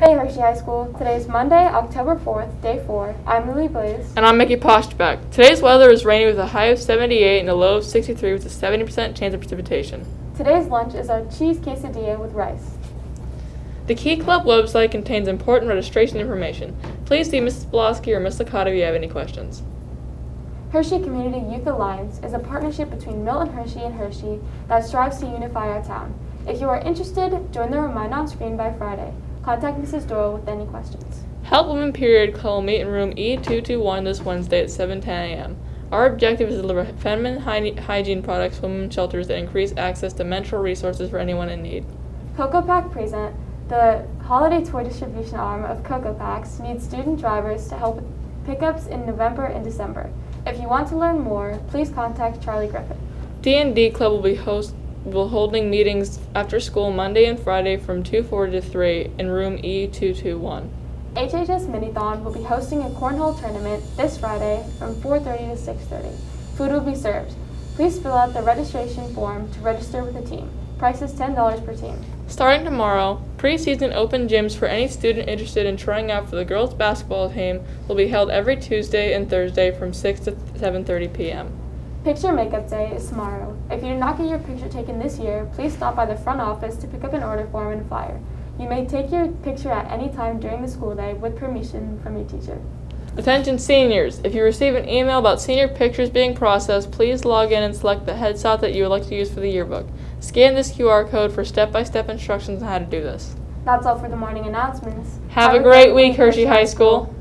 Hey Hershey High School, today is Monday, October 4th, day 4. I'm Lily Blaze. And I'm Mickey Postback. Today's weather is rainy with a high of 78 and a low of 63 with a 70% chance of precipitation. Today's lunch is our cheese quesadilla with rice. The Key Club website contains important registration information. Please see Mrs. Blosky or Ms. Licata if you have any questions. Hershey Community Youth Alliance is a partnership between Milton Hershey and Hershey that strives to unify our town. If you are interested, join the reminder on screen by Friday. Contact Mrs. Doyle with any questions. Help Women Period call meet in room E221 this Wednesday at 7:10 a.m. Our objective is to deliver feminine hy- hygiene products, to women's shelters that increase access to menstrual resources for anyone in need. Cocoa Pack Present, the holiday toy distribution arm of Cocoa Packs, needs student drivers to help with pickups in November and December. If you want to learn more, please contact Charlie Griffin. D&D Club will be host will holding meetings after school Monday and Friday from 2:40 to 3 in room E221. HHS Minithon will be hosting a cornhole tournament this Friday from 4:30 to 6:30. Food will be served. Please fill out the registration form to register with the team. Price is $10 per team. Starting tomorrow, preseason open gyms for any student interested in trying out for the girls basketball team will be held every Tuesday and Thursday from 6 to 7:30 p.m. Picture Makeup Day is tomorrow. If you did not get your picture taken this year, please stop by the front office to pick up an order form and flyer. You may take your picture at any time during the school day with permission from your teacher. Attention seniors! If you receive an email about senior pictures being processed, please log in and select the headshot that you would like to use for the yearbook. Scan this QR code for step-by-step instructions on how to do this. That's all for the morning announcements. Have, a great week, Hershey High School.